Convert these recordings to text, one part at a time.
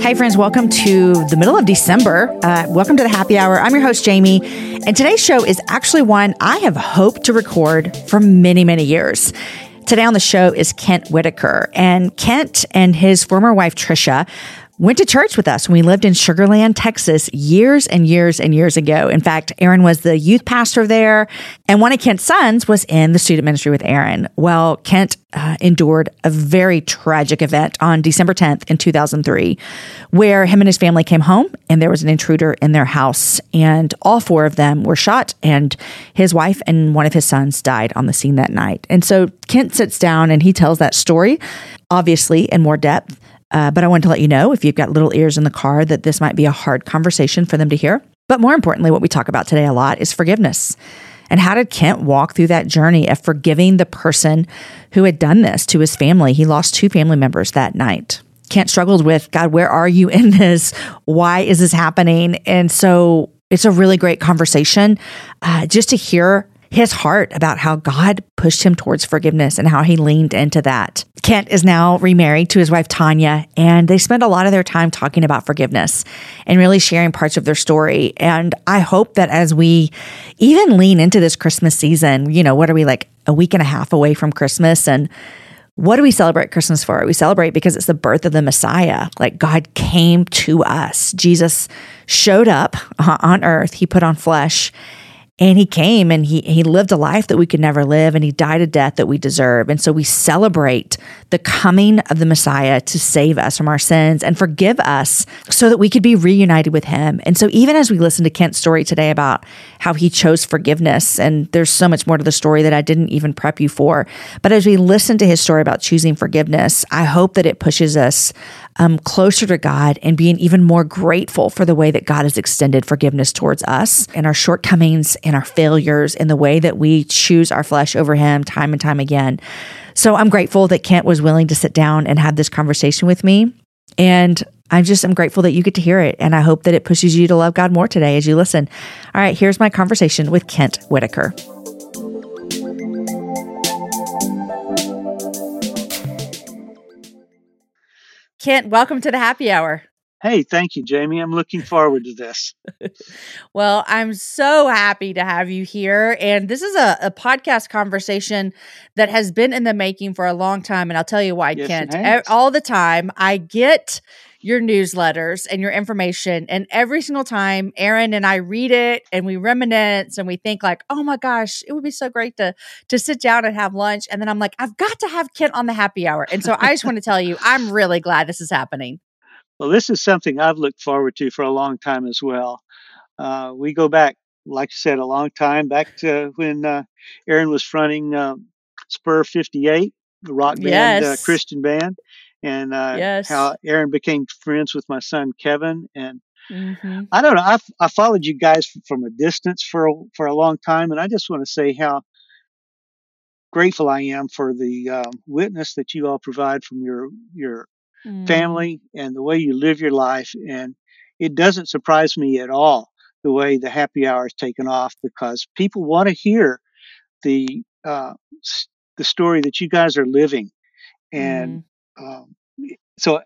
Hey, friends, welcome to the middle of December. Uh, welcome to the happy hour. I'm your host, Jamie, and today's show is actually one I have hoped to record for many, many years. Today on the show is Kent Whitaker, and Kent and his former wife, Tricia, went to church with us when we lived in Sugar Land, Texas, years and years and years ago. In fact, Aaron was the youth pastor there, and one of Kent's sons was in the student ministry with Aaron. Well, Kent uh, endured a very tragic event on December 10th in 2003, where him and his family came home and there was an intruder in their house, and all four of them were shot, and his wife and one of his sons died on the scene that night. And so Kent sits down and he tells that story, obviously in more depth. Uh, but I want to let you know if you've got little ears in the car that this might be a hard conversation for them to hear. But more importantly, what we talk about today a lot is forgiveness. And how did Kent walk through that journey of forgiving the person who had done this to his family? He lost two family members that night. Kent struggled with God, where are you in this? Why is this happening? And so it's a really great conversation uh, just to hear his heart about how God pushed him towards forgiveness and how he leaned into that. Kent is now remarried to his wife Tanya, and they spend a lot of their time talking about forgiveness and really sharing parts of their story. And I hope that as we even lean into this Christmas season, you know, what are we like a week and a half away from Christmas? And what do we celebrate Christmas for? We celebrate because it's the birth of the Messiah. Like God came to us. Jesus showed up uh, on earth, he put on flesh and he came and he he lived a life that we could never live and he died a death that we deserve. And so we celebrate the coming of the Messiah to save us from our sins and forgive us so that we could be reunited with him. And so even as we listen to Kent's story today about how he chose forgiveness and there's so much more to the story that I didn't even prep you for, but as we listen to his story about choosing forgiveness, I hope that it pushes us um, closer to God and being even more grateful for the way that God has extended forgiveness towards us and our shortcomings our failures and the way that we choose our flesh over Him time and time again. So I'm grateful that Kent was willing to sit down and have this conversation with me. And I'm just I'm grateful that you get to hear it and I hope that it pushes you to love God more today as you listen. All right, here's my conversation with Kent Whitaker. Kent, welcome to the happy hour. Hey, thank you, Jamie. I'm looking forward to this. well, I'm so happy to have you here. And this is a, a, podcast conversation that has been in the making for a long time. And I'll tell you why, yes, Kent. All the time, I get your newsletters and your information. And every single time Aaron and I read it and we reminisce and we think like, oh my gosh, it would be so great to to sit down and have lunch. And then I'm like, I've got to have Kent on the happy hour. And so I just want to tell you, I'm really glad this is happening. Well, this is something I've looked forward to for a long time as well. Uh, we go back, like I said, a long time back to when uh, Aaron was fronting uh, Spur 58, the rock band, uh. Christian band and uh, yes. how Aaron became friends with my son Kevin. And mm-hmm. I don't know, I, I followed you guys from a distance for a, for a long time, and I just want to say how grateful I am for the um, witness that you all provide from your your mm. family and the way you live your life. And it doesn't surprise me at all the way the happy hour is taken off because people want to hear the uh, the story that you guys are living, and mm. um, so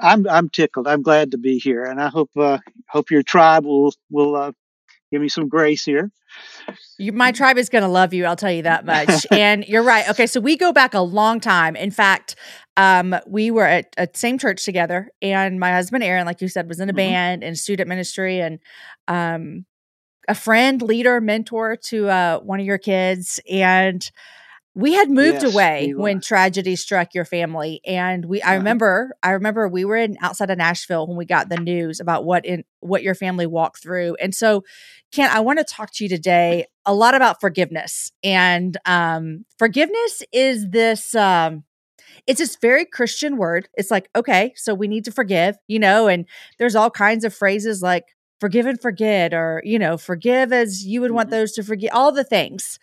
I'm I'm tickled. I'm glad to be here, and I hope uh, hope your tribe will will uh, give me some grace here. You, my tribe is going to love you. I'll tell you that much. and you're right. Okay, so we go back a long time. In fact, um, we were at a same church together, and my husband Aaron, like you said, was in a mm-hmm. band and student ministry, and um, a friend, leader, mentor to uh, one of your kids, and we had moved yes, away when tragedy struck your family and we i remember i remember we were in outside of nashville when we got the news about what in what your family walked through and so Kent, I want to talk to you today a lot about forgiveness. And um, forgiveness is this um, it's this very Christian word. It's like, okay, so we need to forgive, you know, and there's all kinds of phrases like forgive and forget, or, you know, forgive as you would want mm-hmm. those to forget, all the things.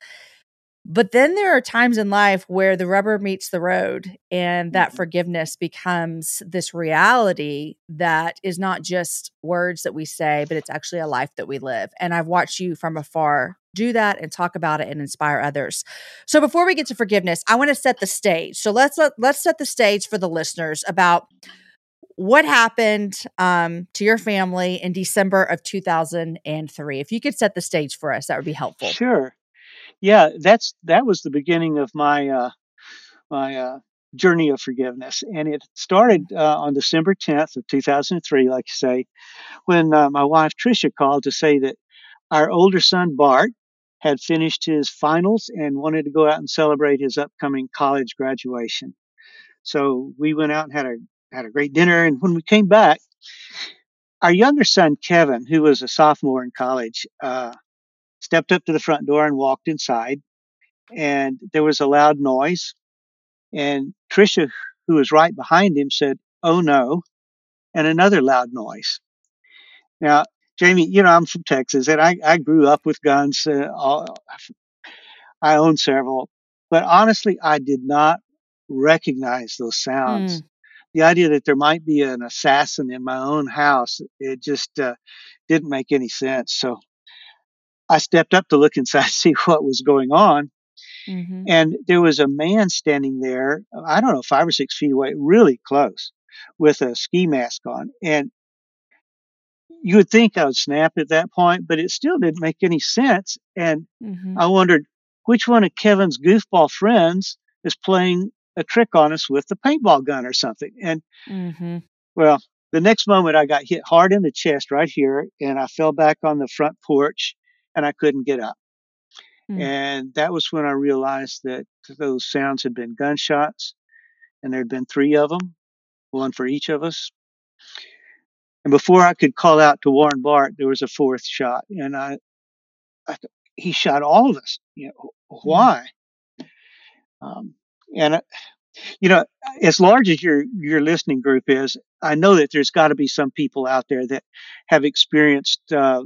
But then there are times in life where the rubber meets the road and that mm-hmm. forgiveness becomes this reality that is not just words that we say, but it's actually a life that we live. And I've watched you from afar do that and talk about it and inspire others. So before we get to forgiveness, I want to set the stage. So let's let, let's set the stage for the listeners about what happened um, to your family in December of 2003. If you could set the stage for us, that would be helpful. Sure yeah, that's that was the beginning of my uh, my uh, journey of forgiveness, and it started uh, on December 10th of 2003, like you say, when uh, my wife Tricia called to say that our older son Bart had finished his finals and wanted to go out and celebrate his upcoming college graduation. So we went out and had a had a great dinner, and when we came back, our younger son Kevin, who was a sophomore in college, uh, stepped up to the front door and walked inside. And there was a loud noise. And Tricia, who was right behind him, said, Oh no. And another loud noise. Now, Jamie, you know, I'm from Texas and I, I grew up with guns. Uh, all, I own several. But honestly, I did not recognize those sounds. Mm. The idea that there might be an assassin in my own house, it just uh, didn't make any sense. So I stepped up to look inside, to see what was going on. Mm-hmm. And there was a man standing there, I don't know, five or six feet away, really close, with a ski mask on. And you would think I would snap at that point, but it still didn't make any sense. And mm-hmm. I wondered which one of Kevin's goofball friends is playing a trick on us with the paintball gun or something. And mm-hmm. well, the next moment I got hit hard in the chest right here, and I fell back on the front porch and I couldn't get up. Mm. And that was when I realized that those sounds had been gunshots, and there had been three of them, one for each of us. And before I could call out to Warren Bart, there was a fourth shot, and I, I he shot all of us. You know hmm. why? Um, and uh, you know, as large as your your listening group is, I know that there's got to be some people out there that have experienced uh,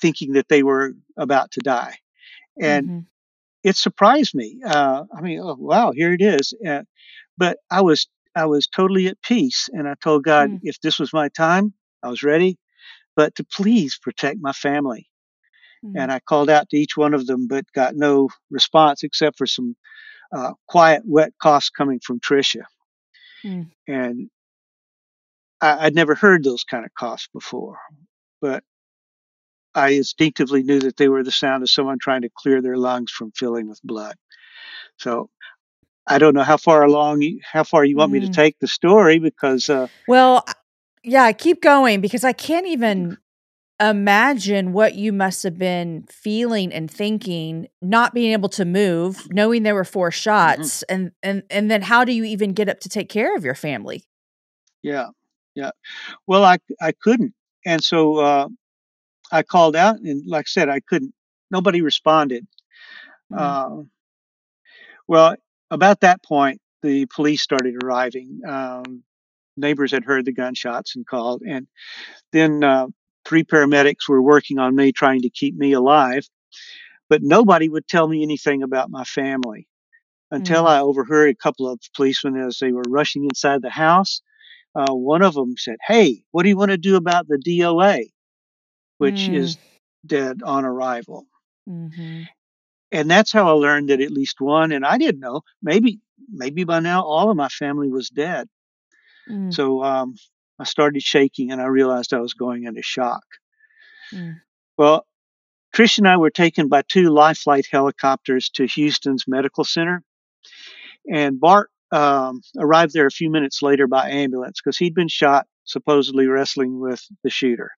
thinking that they were about to die. And mm-hmm. it surprised me. Uh, I mean, oh, wow, here it is. Uh, but I was I was totally at peace, and I told God, mm. if this was my time, I was ready, but to please protect my family. Mm. And I called out to each one of them, but got no response except for some uh, quiet, wet coughs coming from Tricia. Mm. And I, would never heard those kind of coughs before, but I instinctively knew that they were the sound of someone trying to clear their lungs from filling with blood. So I don't know how far along, how far you want mm. me to mm. take the story because. Uh, well, yeah, keep going because I can't even imagine what you must have been feeling and thinking not being able to move knowing there were four mm-hmm. shots mm-hmm. and and and then how do you even get up to take care of your family yeah yeah well i i couldn't and so uh, I called out, and like I said, I couldn't. Nobody responded. Mm-hmm. Uh, well, about that point, the police started arriving. Um, neighbors had heard the gunshots and called, and then uh, three paramedics were working on me, trying to keep me alive. But nobody would tell me anything about my family until mm-hmm. I overheard a couple of policemen as they were rushing inside the house. Uh, one of them said, "Hey, what do you want to do about the DOA?" Which Mm. is dead on arrival. Mm-hmm. And that's how I learned that at least one, and I didn't know, maybe, maybe by now all of my family was dead. Mm. So um, I started shaking and I realized I was going into shock. Mm. Well, Trish and I were taken by two life flight helicopters to Houston's medical center. And Bart um, arrived there a few minutes later by ambulance because he'd been shot, supposedly wrestling with the shooter.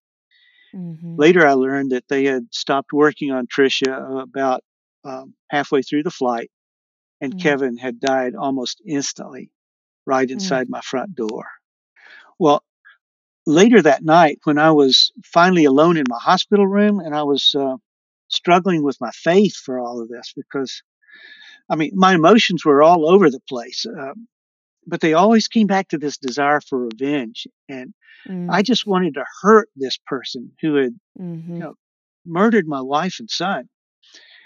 Mhm. Later, I learned that they had stopped working on Tricia about um, halfway through the flight, and Mm. Kevin had died almost instantly right Mm. inside my front door. Well, later that night, when I was finally alone in my hospital room and I was uh, struggling with my faith for all of this because, I mean, my emotions were all over the place, um, but they always came back to this desire for revenge. And Mm. I just wanted to hurt this person who had Mhm. know, murdered my wife and son.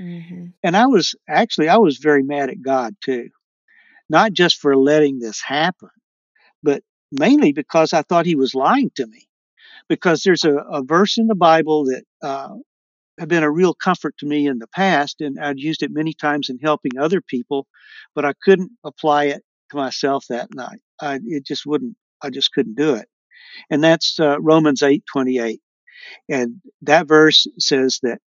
Mhm. And I was actually, I was very mad at God too, not just for letting this happen, but mainly because I thought he was lying to me. Because there's a, a verse in the Bible that uh, had been a real comfort to me in the past, and I'd used it many times in helping other people, but I couldn't apply it to myself that night. I, it just wouldn't. I just couldn't do it. And that's uh, Romans eight twenty eight, and that verse says that,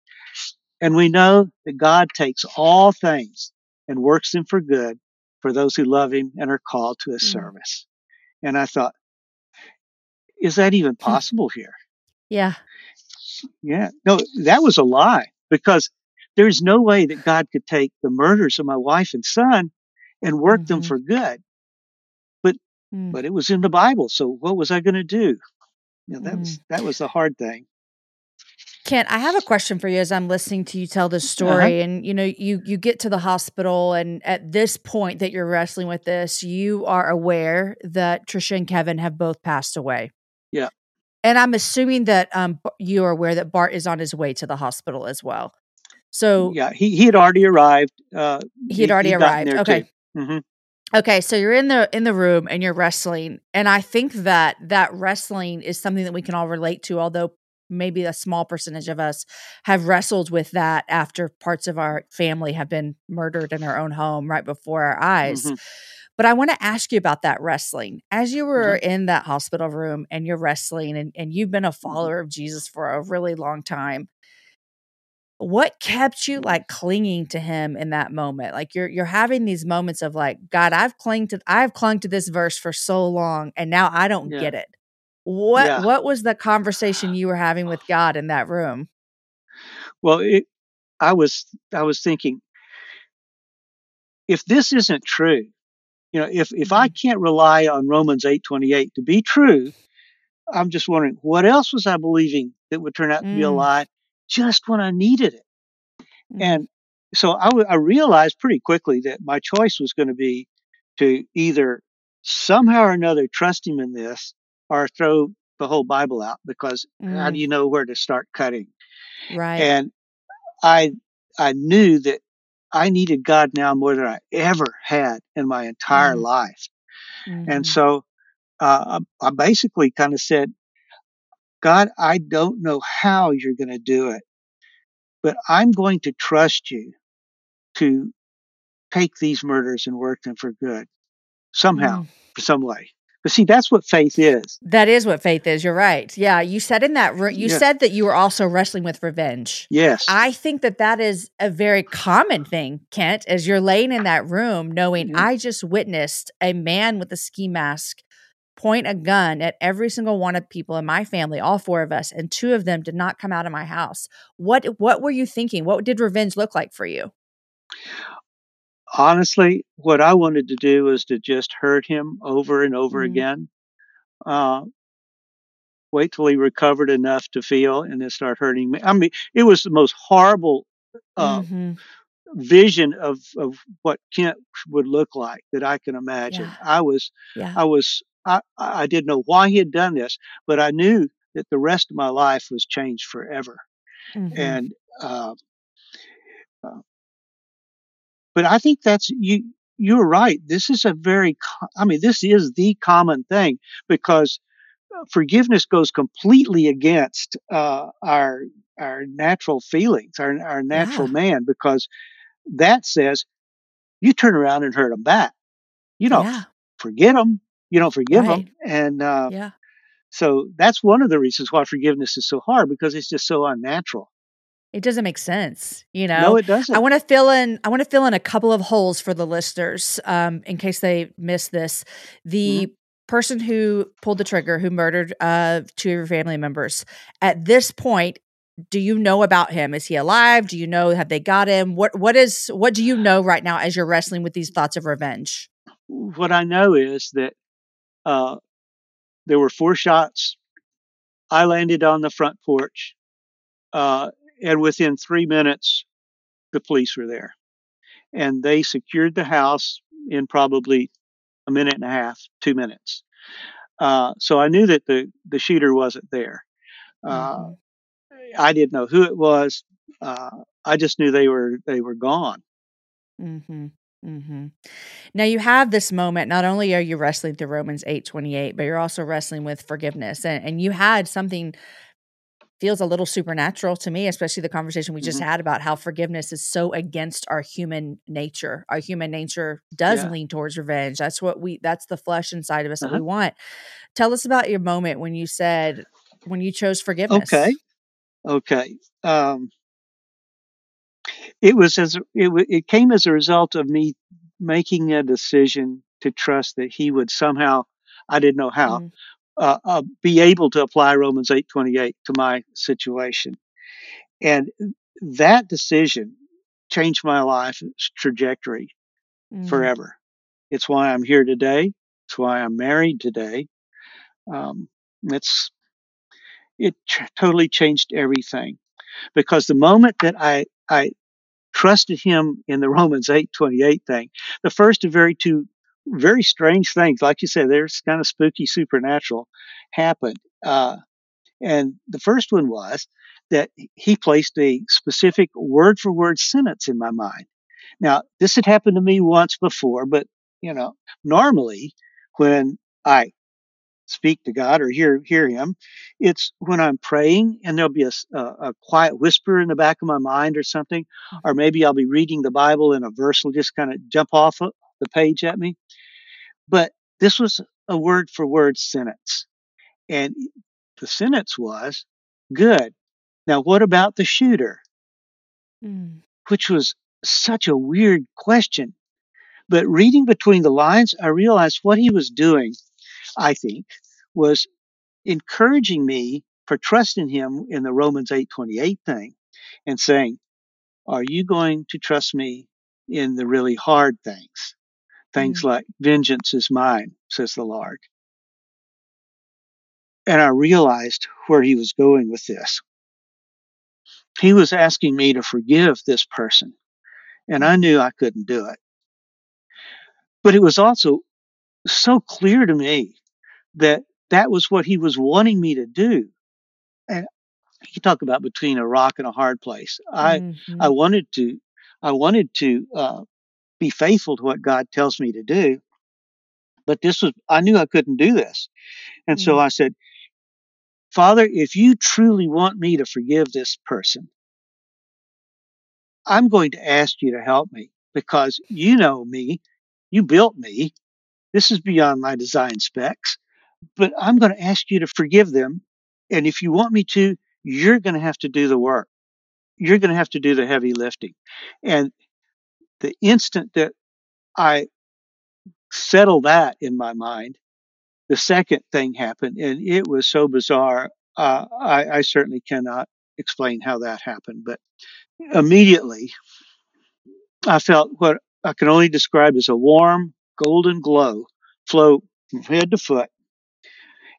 and we know that God takes all things and works them for good for those who love Him and are called to His Mm. service. And I thought, is that even possible here? Yeah. Yeah. No, that was a lie because there's no way that God could take the murders of my wife and son and work them Mhm. for good. Mm. But it was in the Bible, so what was I going to do? You know, that Mm. was that was the hard thing. Kent, I have a question for you as I'm listening to you tell this Uh-huh. story. And you know, you you get to the hospital, and at this point that you're wrestling with this, you are aware that Tricia and Kevin have both passed away. Yeah. And I'm assuming that um you are aware that Bart is on his way to the hospital as well. So Yeah, he he had already arrived. Uh, he had already he'd arrived. Okay. too. Mhm. Okay, so you're in the in the room and you're wrestling, and I think that that wrestling is something that we can all relate to. Although maybe a small percentage of us have wrestled with that after parts of our family have been murdered in our own home right before our eyes. Mhm. But I want to ask you about that wrestling. As you were in that hospital room and you're wrestling, and, and you've been a follower of Jesus for a really long time, what kept you like clinging to him in that moment like you're you're having these moments of like god i've clung to i've clung to this verse for so long and now i don't Yeah. get it what Yeah. what was the conversation you were having with god in that room Well, it, I was I was thinking, if this isn't true, you know, if if I can't rely on Romans eight twenty eight to be true, I'm just wondering what else was I believing that would turn out to be a Mm. lie just when I needed it. Mm. And so I, w- I realized pretty quickly that my choice was going to be to either somehow or another trust him in this or throw the whole Bible out because how Mm. do you know where to start cutting? right And I I knew that I needed God now more than I ever had in my entire Mm. life. And so uh, I basically kind of said, God, I don't know how you're going to do it, but I'm going to trust you to take these murders and work them for good somehow, Mm. for some way. But see, that's what faith is. that is what faith is you're right yeah you said in that room you Yeah. said that you were also wrestling with revenge Yes. I think that that is a very common thing, Kent, as you're laying in that room knowing Mhm. I just witnessed a man with a ski mask point a gun at every single one of people in my family, all four of us, and two of them did not come out of my house. What what were you thinking? What did revenge look like for you? Honestly, what I wanted to do was to just hurt him over and over Mhm. again. Uh, wait till he recovered enough to feel and then start hurting me. I mean, it was the most horrible uh, Mhm. vision of, of what Kent would look like that I can imagine. Yeah. I was, Yeah. I was, I, I didn't know why he had done this, but I knew that the rest of my life was changed forever. Mhm. And, uh, uh, but I think that's you. You're right. This is a very, I mean, this is the common thing because forgiveness goes completely against uh, our our natural feelings, our our natural Yeah. man, because that says you turn around and hurt them back. You don't Yeah. forget them. You don't forgive them, and uh, Yeah. so that's one of the reasons why forgiveness is so hard because it's just so unnatural. It doesn't make sense, you know No, it doesn't. I want to fill in. I want to fill in a couple of holes for the listeners, um, in case they missed this. The person who pulled the trigger, who murdered uh, two of your family members, at this point, do you know about him? Is he alive? Do you know? Have they got him? What What is? What do you know right now as you're wrestling with these thoughts of revenge? what I know is that uh, there were four shots. I landed on the front porch, uh, and within three minutes, the police were there, and they secured the house in probably a minute and a half, two minutes. Uh, so I knew that the the shooter wasn't there. Uh, Mhm. I didn't know who it was. Uh, I just knew they were they were gone. Mm-hmm. Mm-hmm. Now you have this moment. Not only are you wrestling through Romans eight twenty eight, but you're also wrestling with forgiveness, and and you had something feels a little supernatural to me, especially the conversation we just Mhm. had about how forgiveness is so against our human nature. Our human nature does Yeah. lean towards revenge. That's what we. That's the flesh inside of us that we Uh-huh. want. Tell us about your moment when you said when you chose forgiveness. Okay. Okay. Um, it was as it it came as a result of me making a decision to trust that he would somehow I didn't know how Mm, uh, uh, be able to apply Romans eight twenty eight to my situation, and that decision changed my life's trajectory mm, forever. It's why I'm here today. It's why I'm married today. Um, it's it ch- totally changed everything because the moment that I I trusted him in the Romans eight twenty eight thing, the first of very two very strange things, like you said, there's kind of spooky supernatural happened. Uh, and the first one was that he placed a specific word for word sentence in my mind. Now, this had happened to me once before, but you know, normally when I speak to God or hear hear Him, it's when I'm praying and there'll be a a quiet whisper in the back of my mind or something, or maybe I'll be reading the Bible and a verse will just kind of jump off of the page at me. But this was a word for word sentence, and the sentence was, "Good." Now, what about the shooter? mm, Which was such a weird question. But reading between the lines, I realized what he was doing, I think, was encouraging me for trusting him in the Romans 8:28 thing and saying, "Are you going to trust me in the really hard things? Things mm, like vengeance is mine," says the Lord. And I realized where he was going with this. He was asking me to forgive this person, and I mm, knew I couldn't do it. But it was also so clear to me that that was what he was wanting me to do. And you talk about between a rock and a hard place. I mhm, I wanted to I wanted to uh, be faithful to what God tells me to do, but this was I knew I couldn't do this, and so mm, I said, Father, if you truly want me to forgive this person, I'm going to ask you to help me because you know me, you built me. This is beyond my design specs, but I'm going to ask you to forgive them, and if you want me to, you're going to have to do the work. You're going to have to do the heavy lifting, and the instant that I settle that in my mind, the second thing happened, and it was so bizarre. Uh, I, I certainly cannot explain how that happened, but immediately I felt what I can only describe as a warm, golden glow flow from head to foot.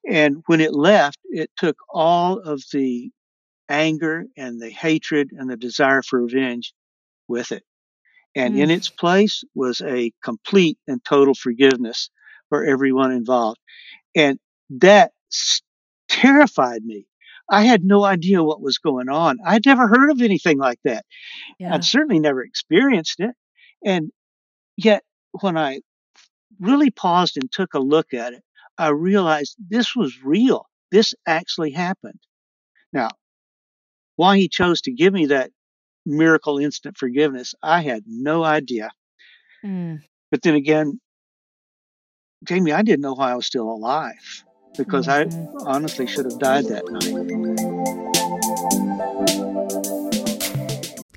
And when it left, it took all of the anger and the hatred and the desire for revenge with it. And in mm. its place was a complete and total forgiveness for everyone involved. And that s- terrified me. I had no idea what was going on. I'd never heard of anything like that. Yeah. I'd certainly never experienced it. And yet, when I really paused and took a look at it, I realized this was real. This actually happened. Now, why he chose to give me that miracle instant forgiveness, I had no idea. Mm. But then again, Jamie, I didn't know why I was still alive because mm-hmm. I honestly should have died that night.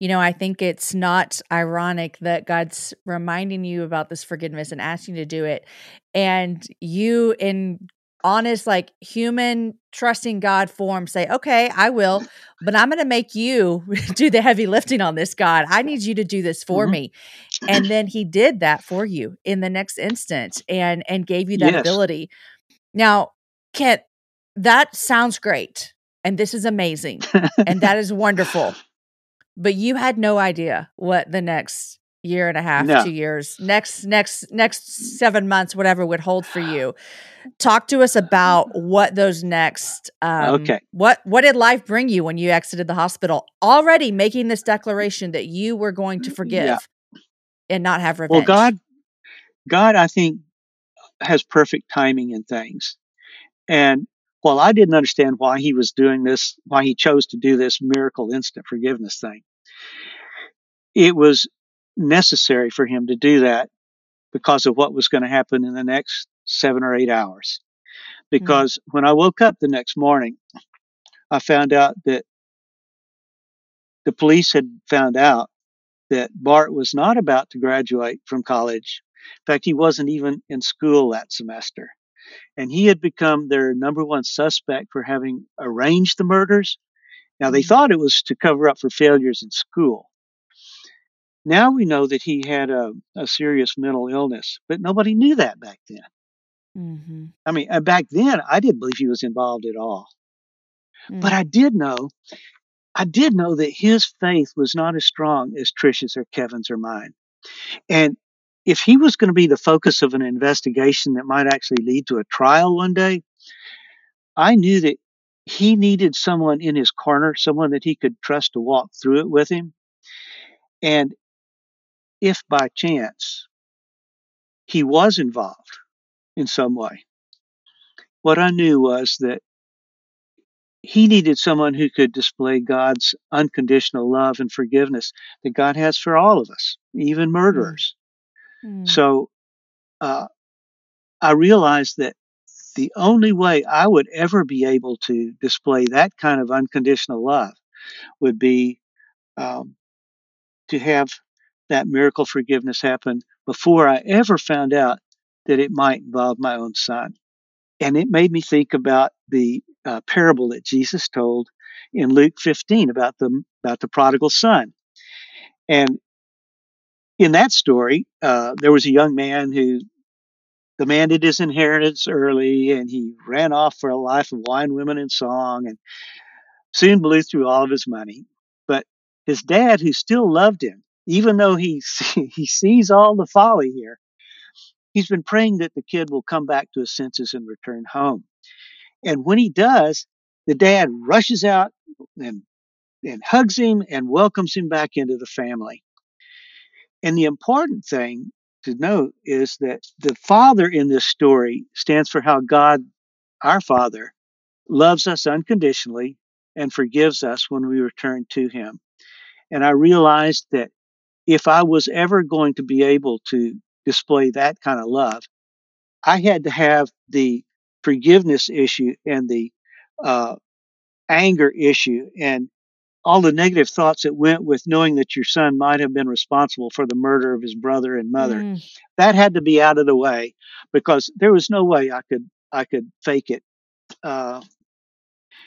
you know, I think it's not ironic that God's reminding you about this forgiveness and asking you to do it. And you, in honest, like human, trusting God form, say, okay, I will, but I'm going to make you do the heavy lifting on this, God. I need you to do this for mm-hmm. me. And then he did that for you in the next instant and and gave you that yes. ability. Now, Kent, that sounds great. And this is amazing. and that is wonderful but you had no idea what the next year and a half, no. two years, next next next seven months, whatever would hold for you. Talk to us about what those next. Um, okay. What what did life bring you when you exited the hospital? Already making this declaration that you were going to forgive yeah. and not have revenge. Well, God, God, I think has perfect timing in things, and while I didn't understand why he was doing this, why he chose to do this miracle instant forgiveness thing, it was necessary for him to do that because of what was going to happen in the next seven or eight hours. Because mm-hmm. when I woke up the next morning, I found out that the police had found out that Bart was not about to graduate from college. In fact, he wasn't even in school that semester. And he had become their number one suspect for having arranged the murders. Now, they mm-hmm. thought it was to cover up for failures in school. Now we know that he had a, a serious mental illness, but nobody knew that back then. Mm-hmm. I mean, uh, back then, I didn't believe he was involved at all. Mm. But I did know, I did know that his faith was not as strong as Tricia's or Kevin's or mine. And if he was going to be the focus of an investigation that might actually lead to a trial one day, I knew that he needed someone in his corner, someone that he could trust to walk through it with him. And if by chance he was involved in some way, what I knew was that he needed someone who could display God's unconditional love and forgiveness that God has for all of us, even mm. murderers. Mm. So uh, I realized that the only way I would ever be able to display that kind of unconditional love would be um, to have that miracle forgiveness happen before I ever found out that it might involve my own son. And it made me think about the uh, parable that Jesus told in Luke 15 about the about the prodigal son. And in that story, uh, there was a young man who demanded his inheritance early, and he ran off for a life of wine, women, and song, and soon blew through all of his money. But his dad, who still loved him, even though he he sees all the folly here, he's been praying that the kid will come back to his senses and return home. And when he does, the dad rushes out and and hugs him and welcomes him back into the family. And the important thing to note is that the father in this story stands for how God, our Father, loves us unconditionally and forgives us when we return to him. And I realized that if I was ever going to be able to display that kind of love, I had to have the forgiveness issue and the uh, anger issue and all the negative thoughts that went with knowing that your son might have been responsible for the murder of his brother and mother. Mm. That had to be out of the way because there was no way I could I could fake it. Uh,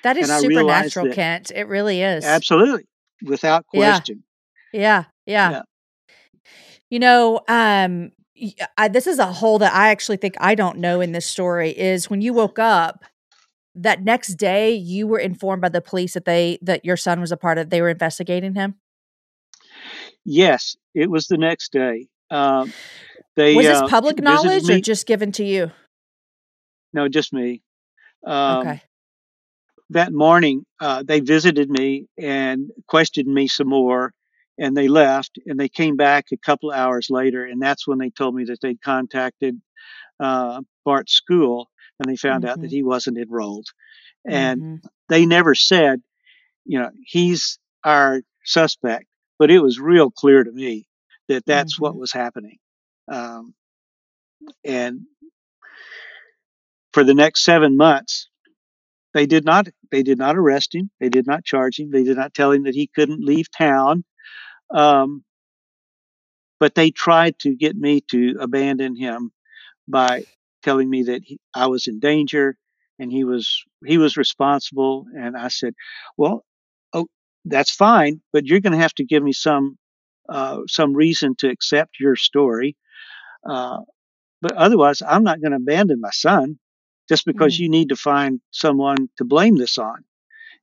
That is and I realized supernatural, that- Kent. It really is. absolutely, without question. Yeah, yeah. Yeah. You know, um, I, this is a hole that I actually think I don't know in this story is when you woke up that next day you were informed by the police that they that your son was a part of they were investigating him. Yes, it was the next day. Um, they was this uh, public knowledge or just given to you? no, just me. Um, okay. that morning uh, they visited me and questioned me some more and they left and they came back a couple hours later and that's when they told me that they'd contacted uh, bart's school and they found out Mhm. that he wasn't enrolled and Mhm. they never said you know he's our suspect but it was real clear to me that that's what Mhm. was happening um, and for the next seven months they did not they did not arrest him they did not charge him they did not tell him that he couldn't leave town um, but they tried to get me to abandon him by telling me that he, i was in danger and he was he was responsible and i said well oh that's fine but you're going to have to give me some uh, some reason to accept your story uh, but otherwise i'm not going to abandon my son just because Mm. you need to find someone to blame this on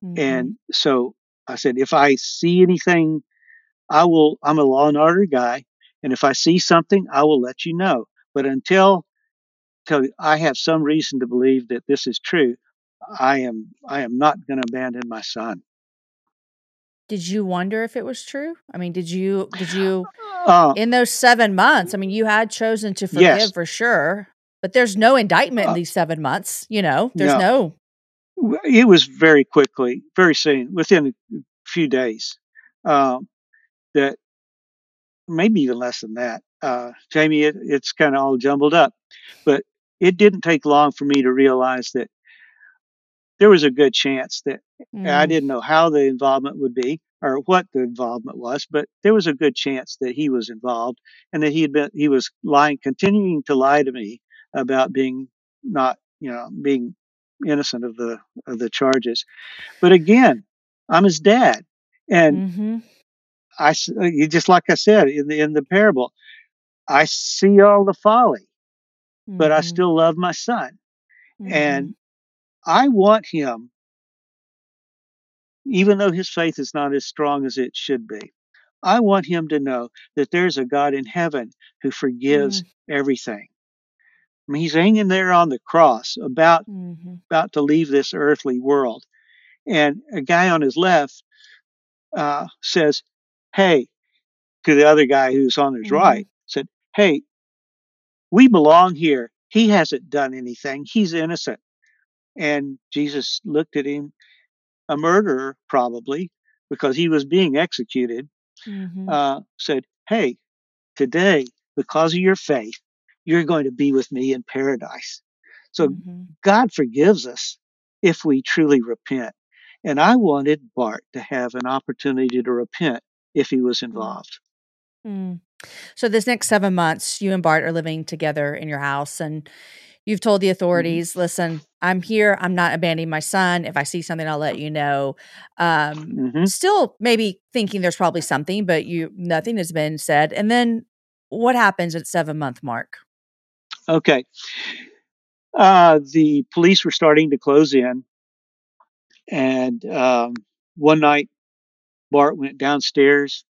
Mhm. and so I said, if I see anything, I will, I'm a law and order guy. And if I see something, I will let you know. But until, until I have some reason to believe that this is true, I am, I am not going to abandon my son. did you wonder if it was true? I mean, did you did you Uh, in those seven months? I mean, you had chosen to forgive Yes. for sure, but there's no indictment in Uh, these seven months. You know, there's no. it was very quickly, very soon, within a few days, um, that maybe even less than that. Uh, Jamie, it, it's kind of all jumbled up, but it didn't take long for me to realize that there was a good chance that I Mm. didn't know how the involvement would be or what the involvement was, but there was a good chance that he was involved and that he had been he was lying, continuing to lie to me about being not, you know, being innocent of the of the charges. But again, I'm his dad, and Mhm. I you just like I said in the in the parable, I see all the folly, mm-hmm. but I mm-hmm. still love my son, mm-hmm. and I want him, even though his faith is not as strong as it should be. I want him to know that there's a God in heaven who forgives mm-hmm. everything. I mean, he's hanging there on the cross, about mm-hmm. about to leave this earthly world, and a guy on his left uh, says, "Hey," to the other guy who's on his mm-hmm. right, said, "Hey, we belong here. He hasn't done anything. He's innocent." And Jesus looked at him, a murderer probably, because he was being executed, mm-hmm. uh, said, Hey, today, because of your faith, you're going to be with me in paradise. So mm-hmm. God forgives us if we truly repent. And I wanted Bart to have an opportunity to repent if he was mm. involved. Mm. So, this next seven months, you and Bart are living together in your house, and you've told the mm-hmm. authorities, mm-hmm. listen, I'm here. I'm not abandoning my son. If I see something, I'll let you know. Um, mm-hmm. Still, maybe thinking there's probably something, but you nothing has been said. And then, what happens at seven month mark? Okay, uh, the police were starting to close in, and um, one night, Bart went downstairs,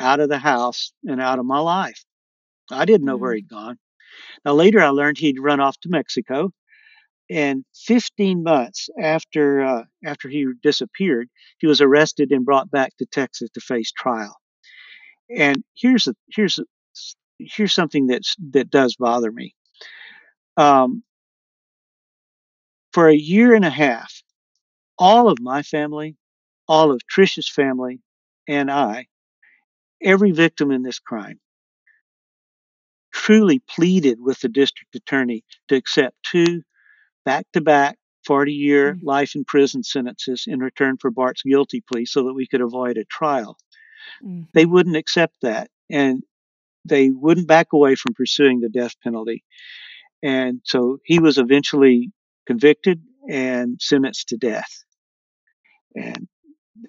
out of the house, and out of my life. I didn't know mm-hmm. where he'd gone. Now later, I learned he'd run off to Mexico and 15 months after uh, after he disappeared, he was arrested and brought back to Texas to face trial. And here's a, here's a, here's something that's that does bother me. Um, for a year and a half, all of my family, all of Tricia's family, and I, every victim in this crime, truly pleaded with the district attorney to accept two back to back 40 year mm-hmm. life in prison sentences in return for Bart's guilty plea so that we could avoid a trial. Mm-hmm. They wouldn't accept that and they wouldn't back away from pursuing the death penalty. And so he was eventually convicted and sentenced to death. And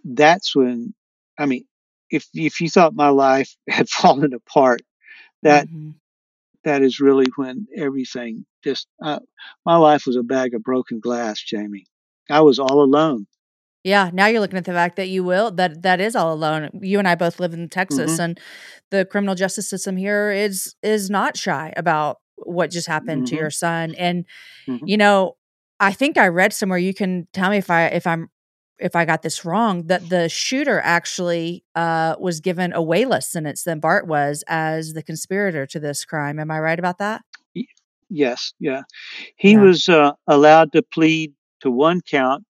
that's when, I mean, if if you thought my life had fallen apart, that mm-hmm that is really when everything just uh, my life was a bag of broken glass jamie i was all alone yeah now you're looking at the fact that you will that that is all alone you and i both live in texas mm-hmm. and the criminal justice system here is is not shy about what just happened mm-hmm. to your son and mm-hmm. you know i think i read somewhere you can tell me if i if i'm if I got this wrong, that the shooter actually uh, was given a way less sentence than Bart was as the conspirator to this crime. Am I right about that? Yes, yeah. He yeah. was uh, allowed to plead to one count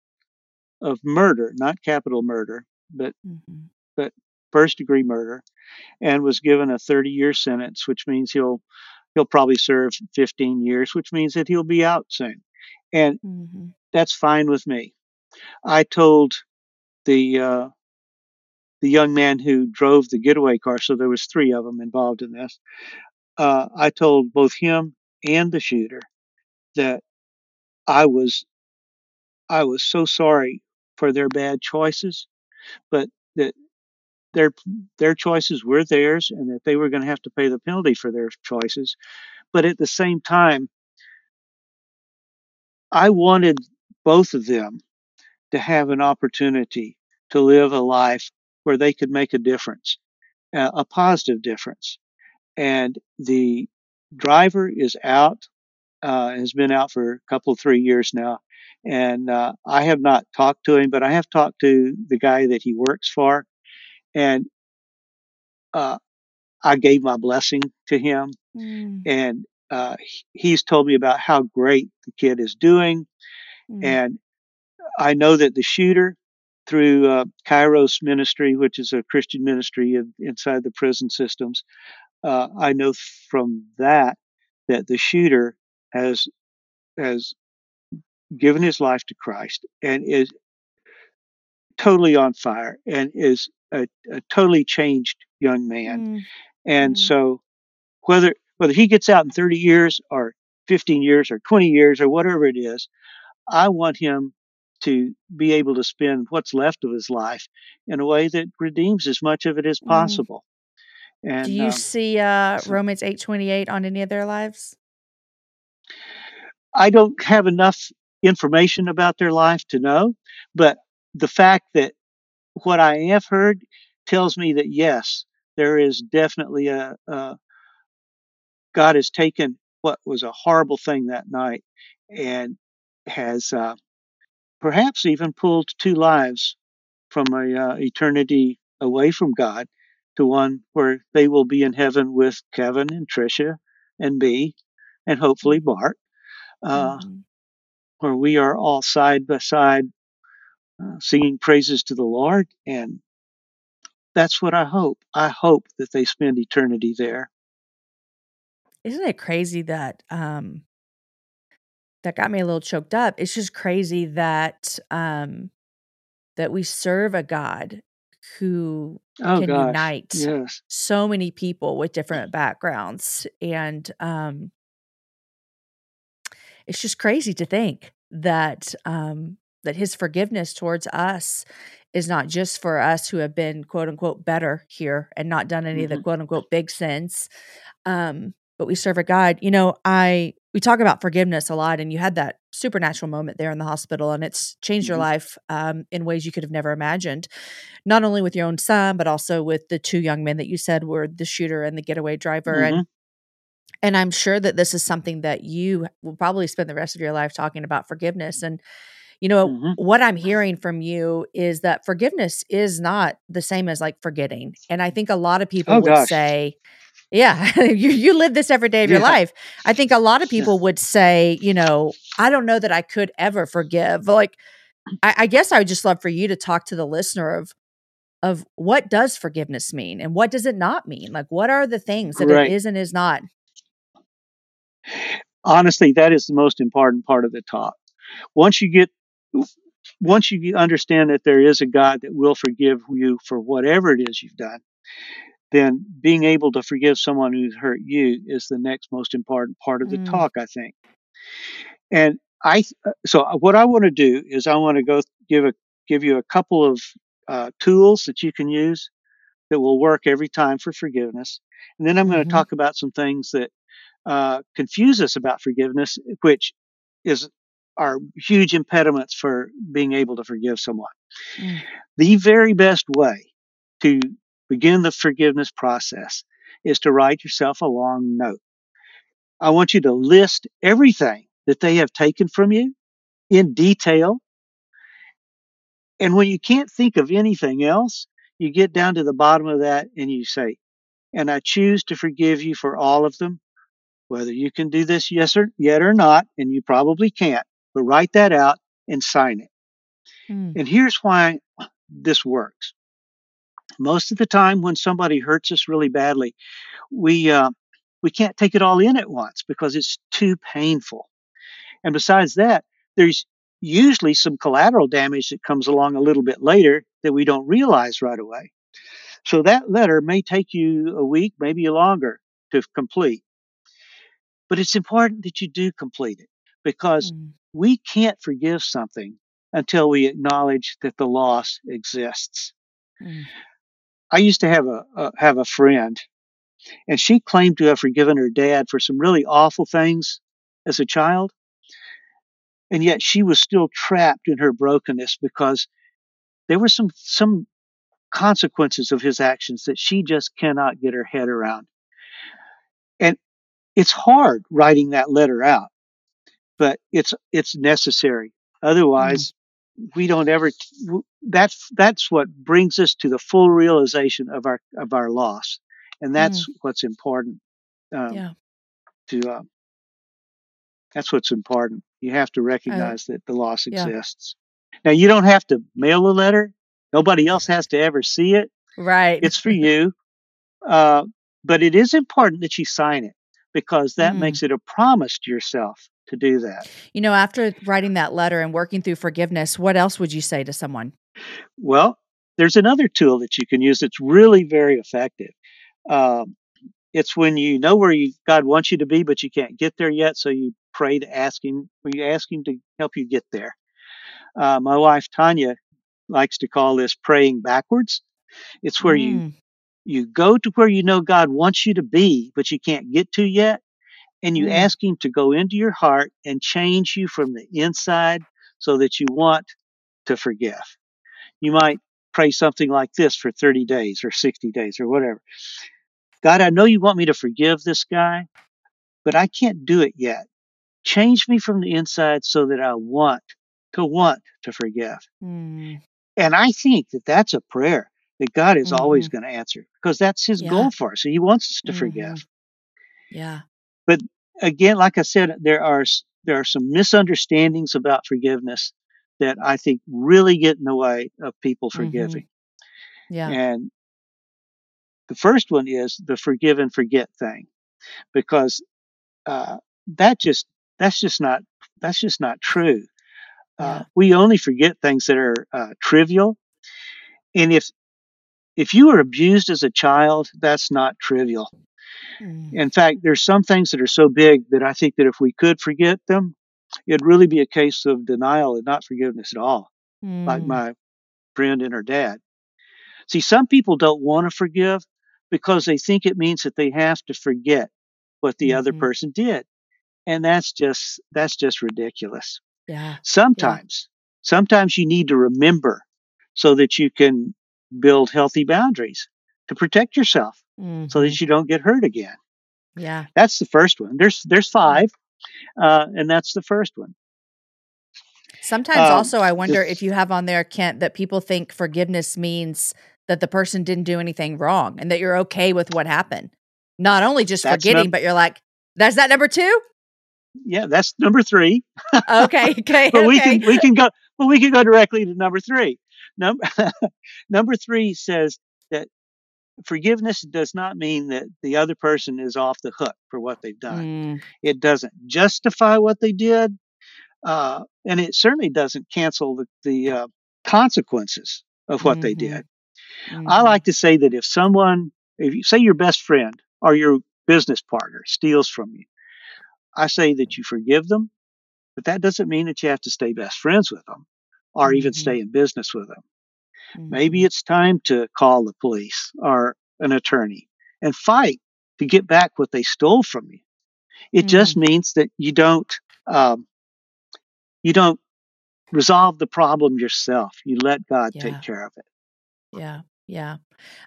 of murder, not capital murder, but mm-hmm. but first degree murder, and was given a 30 year sentence, which means he'll he'll probably serve 15 years, which means that he'll be out soon, and mm-hmm. that's fine with me. I told the uh, the young man who drove the getaway car, so there was three of them involved in this. Uh, I told both him and the shooter that I was I was so sorry for their bad choices, but that their their choices were theirs, and that they were going to have to pay the penalty for their choices. But at the same time, I wanted both of them to have an opportunity to live a life where they could make a difference, uh, a positive difference. And the driver is out, uh, has been out for a couple, three years now. And uh, I have not talked to him, but I have talked to the guy that he works for. And uh, I gave my blessing to him. Mm. And uh, he's told me about how great the kid is doing. Mm. And I know that the shooter, through uh, Kairos Ministry, which is a Christian ministry in, inside the prison systems, uh, I know from that that the shooter has has given his life to Christ and is totally on fire and is a, a totally changed young man. Mm. And mm. so whether whether he gets out in 30 years or 15 years or 20 years or whatever it is, I want him to be able to spend what's left of his life in a way that redeems as much of it as Mm. possible. And Do you um, see uh, Romans eight twenty eight on any of their lives? I don't have enough information about their life to know, but the fact that what I have heard tells me that yes, there is definitely a, a God has taken what was a horrible thing that night and has uh, perhaps even pulled two lives from a uh, eternity away from God to one where they will be in heaven with Kevin and Tricia and me and hopefully Bart, uh, Mhm. where we are all side by side uh, singing praises to the Lord. And that's what I hope. I hope that they spend eternity there. Isn't it crazy that um that got me a little choked up? It's just crazy that um that we serve a God who Oh, can gosh. unite Yes. so many people with different backgrounds and um it's just crazy to think that um that his forgiveness towards us is not just for us who have been quote unquote better here and not done any of the Mhm. quote unquote big sins um but we serve a god you know i we talk about forgiveness a lot and you had that supernatural moment there in the hospital and it's changed your Mhm. life um, in ways you could have never imagined not only with your own son but also with the two young men that you said were the shooter and the getaway driver and Mhm. and i'm sure that this is something that you will probably spend the rest of your life talking about forgiveness and you know Mhm. what i'm hearing from you is that forgiveness is not the same as like forgetting and i think a lot of people Oh, would gosh. say yeah you you live this every day of your life i think a lot of Yeah. people would say you know i don't know that i could ever forgive like I, I guess I would just love for you to talk to the listener of of what does forgiveness mean and what does it not mean? Like what are the things that Great. it is and is not? honestly, that is the most important part of the talk. Once you get, once you understand that there is a God that will forgive you for whatever it is you've done, then being able to forgive someone who's hurt you is the next most important part of the Mm. talk, I think. And I, so what I want to do is I want to go give a give you a couple of uh, tools that you can use that will work every time for forgiveness, and then I'm going to talk about some things that uh, confuse us about forgiveness, which is are huge impediments for being able to forgive someone. Mm. The very best way to begin the forgiveness process is to write yourself a long note. I want you to list everything that they have taken from you in detail. And when you can't think of anything else, you get down to the bottom of that and you say, and I choose to forgive you for all of them, whether you can do this yes or yet or not, and you probably can't, but write that out and sign it. Mm. And here's why this works. Most of the time, when somebody hurts us really badly, we uh, we can't take it all in at once because it's too painful. And besides that, there's usually some collateral damage that comes along a little bit later that we don't realize right away. So that letter may take you a week, maybe longer to complete. But it's important that you do complete it because Mm. we can't forgive something until we acknowledge that the loss exists. Mm. I used to have a, a have a friend, and she claimed to have forgiven her dad for some really awful things as a child, and yet she was still trapped in her brokenness because there were some some consequences of his actions that she just cannot get her head around. And it's hard writing that letter out, but it's it's necessary. Mm-hmm. Otherwise, we don't ever. That's that's what brings us to the full realization of our of our loss, and that's what's important. Um, Yeah. To uh, that's what's important. You have to recognize that the loss exists yeah. Now you don't have to mail a letter. Nobody else has to ever see it. Right. It's for you. Uh, but it is important that you sign it because that Mm. makes it a promise to yourself to do that. you know, after writing that letter and working through forgiveness, what else would you say to someone? Well, there's another tool that you can use that's really very effective. Um, it's when you know where you, God wants you to be, but you can't get there yet, so you pray to ask Him, or you ask Him to help you get there. Uh, my wife Tanya likes to call this praying backwards. It's where you Mm. you go to where you know God wants you to be, but you can't get to yet, and you Mm. ask Him to go into your heart and change you from the inside so that you want to forgive. You might pray something like this for 30 days or 60 days or whatever. God, I know you want me to forgive this guy, but I can't do it yet. Change me from the inside so that I want to want to forgive. Mm. And I think that that's a prayer that God is always Mhm. going to answer because that's His Yeah. goal for us. He wants us to Mhm. forgive. Yeah. But again, like I said, there are there are some misunderstandings about forgiveness that I think really get in the way of people Mhm. forgiving. Yeah. And the first one is the forgive and forget thing, because uh, that just that's just not that's just not true. Uh, Yeah. we only forget things that are uh, trivial, and if if you were abused as a child, that's not trivial. Mm. In fact, there's some things that are so big that I think that if we could forget them, it'd really be a case of denial and not forgiveness at all, like Mm. my friend and her dad. See, some people don't want to forgive because they think it means that they have to forget what the other Mhm. person did. And that's just that's just ridiculous. Yeah. Sometimes sometimes you need to remember so that you can build healthy boundaries to protect yourself so Mhm. that you don't get hurt again. Yeah. That's the first one. There's there's five, uh, and that's the first one. Sometimes Um, also I wonder if you have on there, Kent, that people think forgiveness means that the person didn't do anything wrong and that you're okay with what happened. Not only just forgetting, num- but you're like, that's that number two? Yeah, that's number three. Okay, okay, but we can we can go well we can go directly to number three. Number number three says forgiveness does not mean that the other person is off the hook for what they've done. Mm, It doesn't justify what they did, uh, and it certainly doesn't cancel the, the uh, consequences of what they Mhm. did. I mhm. like to say that if someone, if you say your best friend or your business partner steals from you, I say that you forgive them, but that doesn't mean that you have to stay best friends with them or even Mhm. stay in business with them. Mhm. Maybe it's time to call the police or an attorney and fight to get back what they stole from you. It just Mm. means that you don't um, you don't resolve the problem yourself. You let God Yeah. take care of it. Yeah, yeah.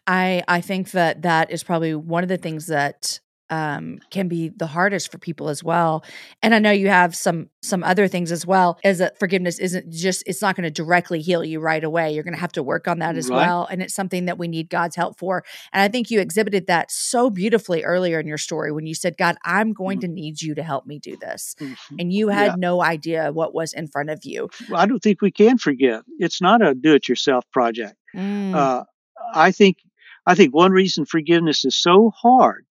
I I think that that is probably one of the things that um can be the hardest for people as well. And I know you have some some other things as well. Is that forgiveness isn't just it's not going to directly heal you right away. You're going to have to work on that as Right. well, and it's something that we need God's help for. And I think you exhibited that so beautifully earlier in your story when you said, "God, I'm going Mhm. to need you to help me do this." Mhm. And you had Yeah. no idea what was in front of you. Well, I don't think we can forgive. It's not a do-it-yourself project. Mm, Uh, I think I think one reason forgiveness is so hard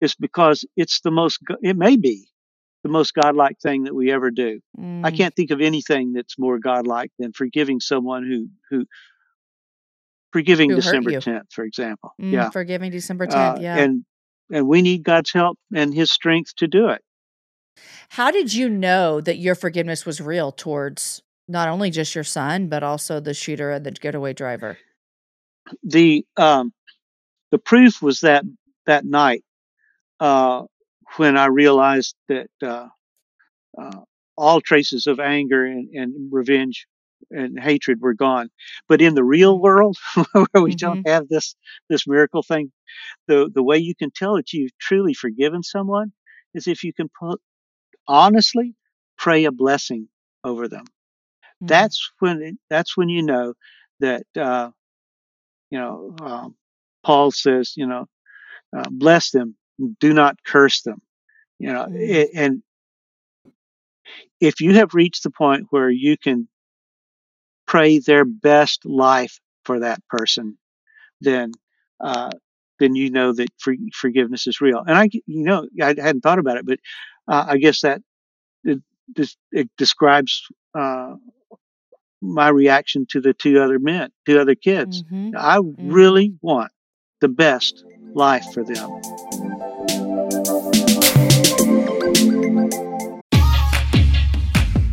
is because it's the most. It may be the most godlike thing that we ever do. I mm, can't think of anything that's more godlike than forgiving someone who who forgiving Who December 10th, for example. mm, yeah, Forgiving December uh, 10th. yeah. and and we need God's help and His strength to do it. How did you know that your forgiveness was real towards not only just your son, but also the shooter and the getaway driver? The um, the proof was that that night uh, when I realized that uh, uh, all traces of anger and, and revenge and hatred were gone. But in the real world, where we don't have this this miracle thing, the the way you can tell that you've truly forgiven someone is if you can put honestly pray a blessing over them. Mm, That's when it, that's when you know that uh, you know um, Paul says you know uh, bless them, do not curse them. You know, Mm. it, and if you have reached the point where you can pray their best life for that person, then uh, then you know that for, forgiveness is real. And I, you know, I hadn't thought about it, but uh, I guess that it, it describes uh, my reaction to the two other men, two other kids. mhm. I really want the best life for them.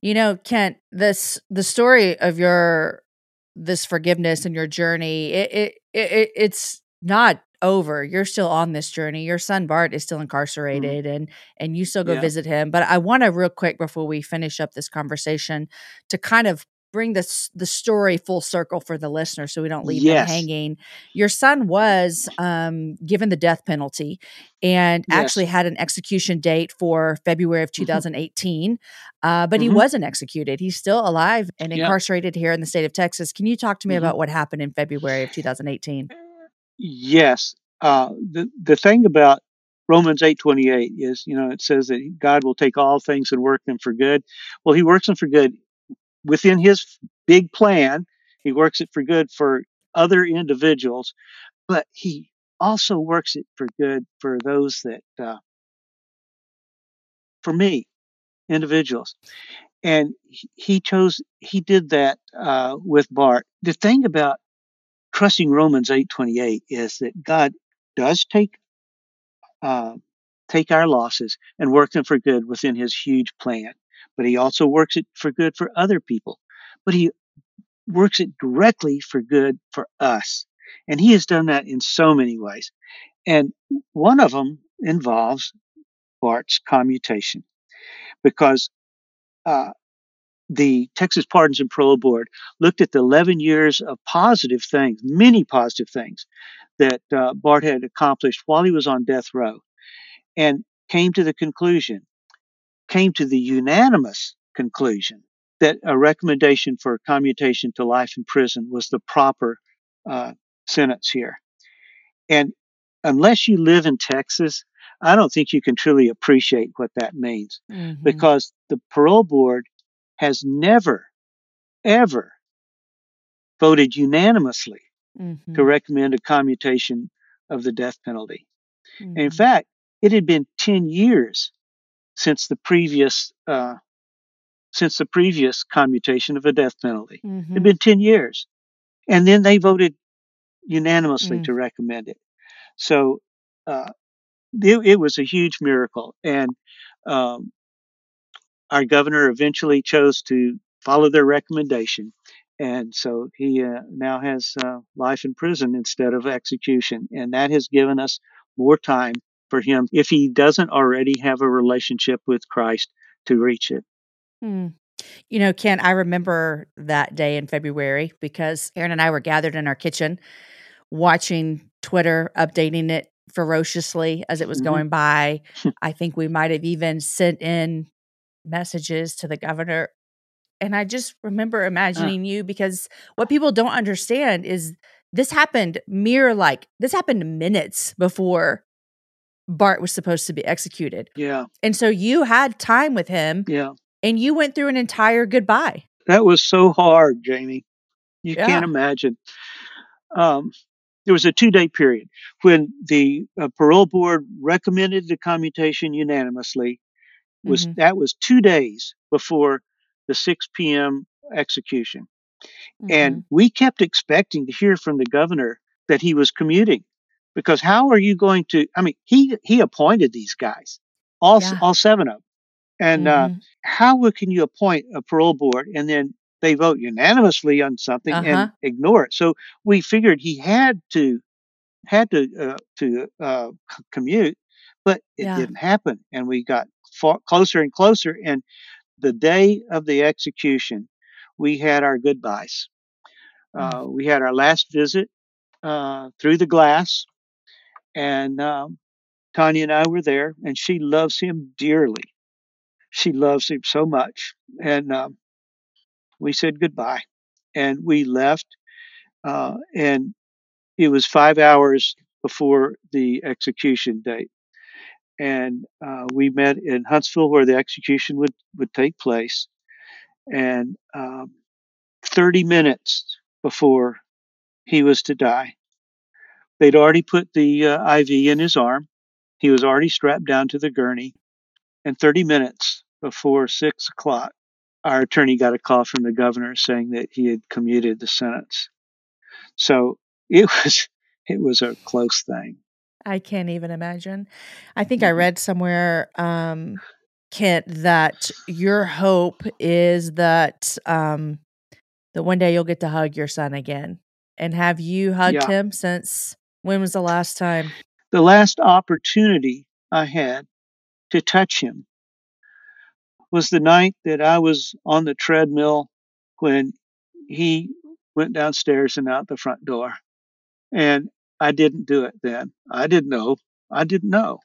You know, Kent, this the story of your this forgiveness and your journey, it, it, it it's not over. You're still on this journey. Your son Bart is still incarcerated mm. and and you still go yeah. visit him. But I want to real quick before we finish up this conversation to kind of bring this the story full circle for the listener so we don't leave yes. them hanging your son was um, given the death penalty and yes. actually had an execution date for february of 2018 mm-hmm. uh, but mm-hmm. he wasn't executed he's still alive and yep. incarcerated here in the state of texas can you talk to me mm-hmm. about what happened in february of 2018 yes uh, the, the thing about Romans 8:28 is, you know, it says that God will take all things and work them for good. Well, he works them for good within his big plan, he works it for good for other individuals, but he also works it for good for those that, uh, for me, individuals. And he chose, he did that uh, with Bart. The thing about trusting Romans 8:28 is that God does take uh, take our losses and work them for good within His huge plan but he also works it for good for other people. But he works it directly for good for us. And he has done that in so many ways. And one of them involves Bart's commutation because uh, the Texas Pardons and Parole Board looked at the 11 years of positive things, many positive things that uh, Bart had accomplished while he was on death row, and came to the conclusion came to the unanimous conclusion that a recommendation for commutation to life in prison was the proper uh, sentence here. And unless you live in Texas, I don't think you can truly appreciate what that means mm-hmm. because the parole board has never, ever voted unanimously mm-hmm. to recommend a commutation of the death penalty. Mm-hmm. in fact, it had been 10 years since the previous uh, since the previous commutation of a death penalty. Mm-hmm. It'd been ten years, and then they voted unanimously mm. to recommend it. So uh, it, it, was a huge miracle, and um, our governor eventually chose to follow their recommendation, and so he uh, now has uh, life in prison instead of execution, and that has given us more time for him if he doesn't already have a relationship with Christ to reach it. Hmm. You know, Kent, I remember that day in February because Aaron and I were gathered in our kitchen watching Twitter, updating it ferociously as it was mm-hmm. going by. I think we might have even sent in messages to the governor. And I just remember imagining uh. you because what people don't understand is this happened mere like this happened minutes before Bart was supposed to be executed. Yeah. And so you had time with him. Yeah. And you went through an entire goodbye. That was so hard, Jamie. You yeah. can't imagine. Um, there was a two day period when the uh, parole board recommended the commutation unanimously. Was mm-hmm. that was two days before the 6 p.m. execution, mm-hmm. and we kept expecting to hear from the governor that he was commuting because how are you going to i mean he he appointed these guys all yeah. all seven of them and uh, mm-hmm. uh, how can you appoint a parole board and then they vote unanimously on something uh-huh. and ignore it so we figured he had to had to uh, to uh, commute but it Yeah. didn't happen. And we got far, closer and closer. And the day of the execution, we had our goodbyes. Uh, we had our last visit uh, through the glass, and um, Tanya and I were there, and she loves him dearly. She loves him so much, and um, we said goodbye, and we left, uh, and it was five hours before the execution date, and uh, we met in Huntsville where the execution would would take place, and um, 30 minutes before he was to die. They'd already put the uh, IV in his arm. He was already strapped down to the gurney. And 30 minutes before six o'clock, our attorney got a call from the governor saying that he had commuted the sentence. So it was it was a close thing. I can't even imagine. I think I read somewhere, um, Kent, that your hope is that um, that one day you'll get to hug your son again. And have you hugged Yeah. him since? When was the last time? The last opportunity I had to touch him was the night that I was on the treadmill when he went downstairs and out the front door. And I didn't do it then. I didn't know. I didn't know.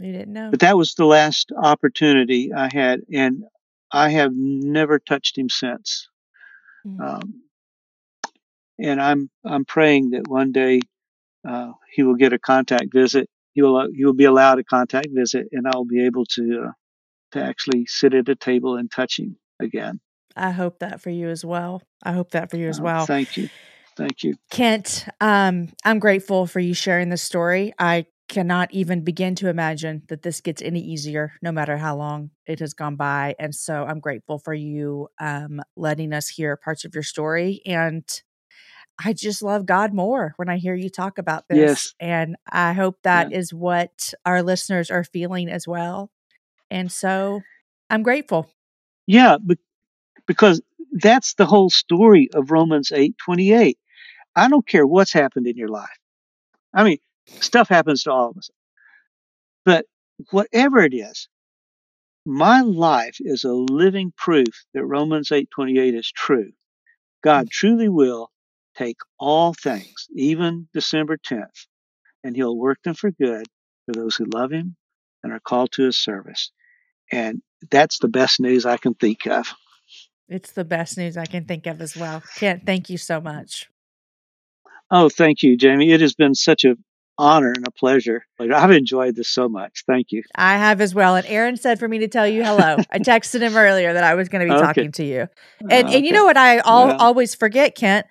You didn't know. But that was the last opportunity I had, and I have never touched him since. Mm. Um, and I'm I'm praying that one day uh, he will get a contact visit. He will he will be allowed a contact visit, and I'll be able to uh, to actually sit at a table and touch him again. I hope that for you as well. I hope that for you as Uh, well. Thank you, thank you. Kent, um, I'm grateful for you sharing this story. I cannot even begin to imagine that this gets any easier, no matter how long it has gone by. And so I'm grateful for you um, letting us hear parts of your story. And I just love God more when I hear you talk about this. Yes. And I hope that is what our listeners are feeling as well. And so I'm grateful. Yeah, because that's the whole story of Romans eight twenty eight. I don't care what's happened in your life. I mean, stuff happens to all of us. But whatever it is, my life is a living proof that Romans 8:28 is true. God mm. truly will take all things, even December 10th, and he'll work them for good for those who love him and are called to his service. And that's the best news I can think of. It's the best news I can think of as well. Kent, thank you so much. Oh, thank you, Jamie. It has been such a honor and a pleasure. Like, I've enjoyed this so much. Thank you. I have as well. And Aaron said for me to tell you hello. I texted him earlier that I was going to be Okay. talking to you. And and you know what I al- Well. always forget, Kent,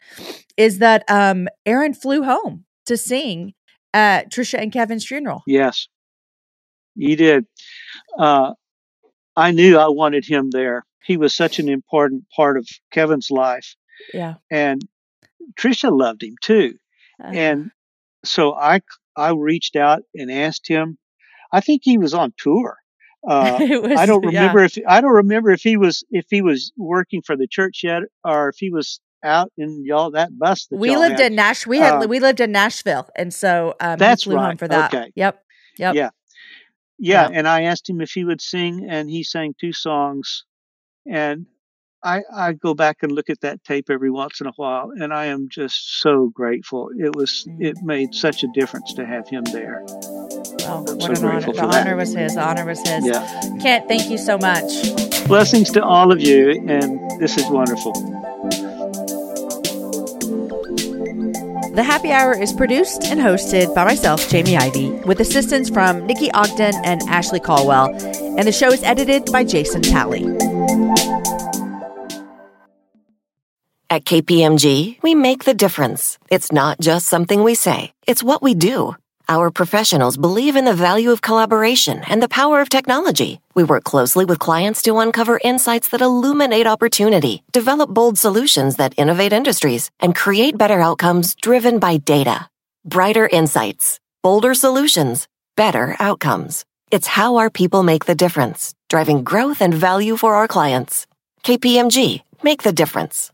is that um Aaron flew home to sing at Tricia and Kevin's funeral. Yes, he did. Uh, I knew I wanted him there. He was such an important part of Kevin's life, Yeah. and Tricia loved him too. Uh, And so I I reached out and asked him. I think he was on tour. Uh, was, I don't yeah. remember if I don't remember if he was if he was working for the church yet or if he was out in y'all that bus that We lived had. in Nash. We had Uh, we lived in Nashville, and so um, That's flew home for that. Okay. Yep. Yep. Yeah. Yeah, Yeah. and I asked him if he would sing, and he sang two songs. And I I go back and look at that tape every once in a while, and I am just so grateful. It was it made such a difference to have him there. Well, I'm what so an honor. The honor was his. The honor was his. Yeah, Kent, thank you so much. blessings to all of you, and this is wonderful. The Happy Hour is produced and hosted by myself, Jamie Ivey, with assistance from Nikki Ogden and Ashley Caldwell, and the show is edited by Jason Talley. At KPMG, we make the difference. It's not just something we say, it's what we do. Our professionals believe in the value of collaboration and the power of technology. We work closely with clients to uncover insights that illuminate opportunity, develop bold solutions that innovate industries, and create better outcomes driven by data. Brighter insights, bolder solutions, better outcomes. It's how our people make the difference, driving growth and value for our clients. KPMG, make the difference.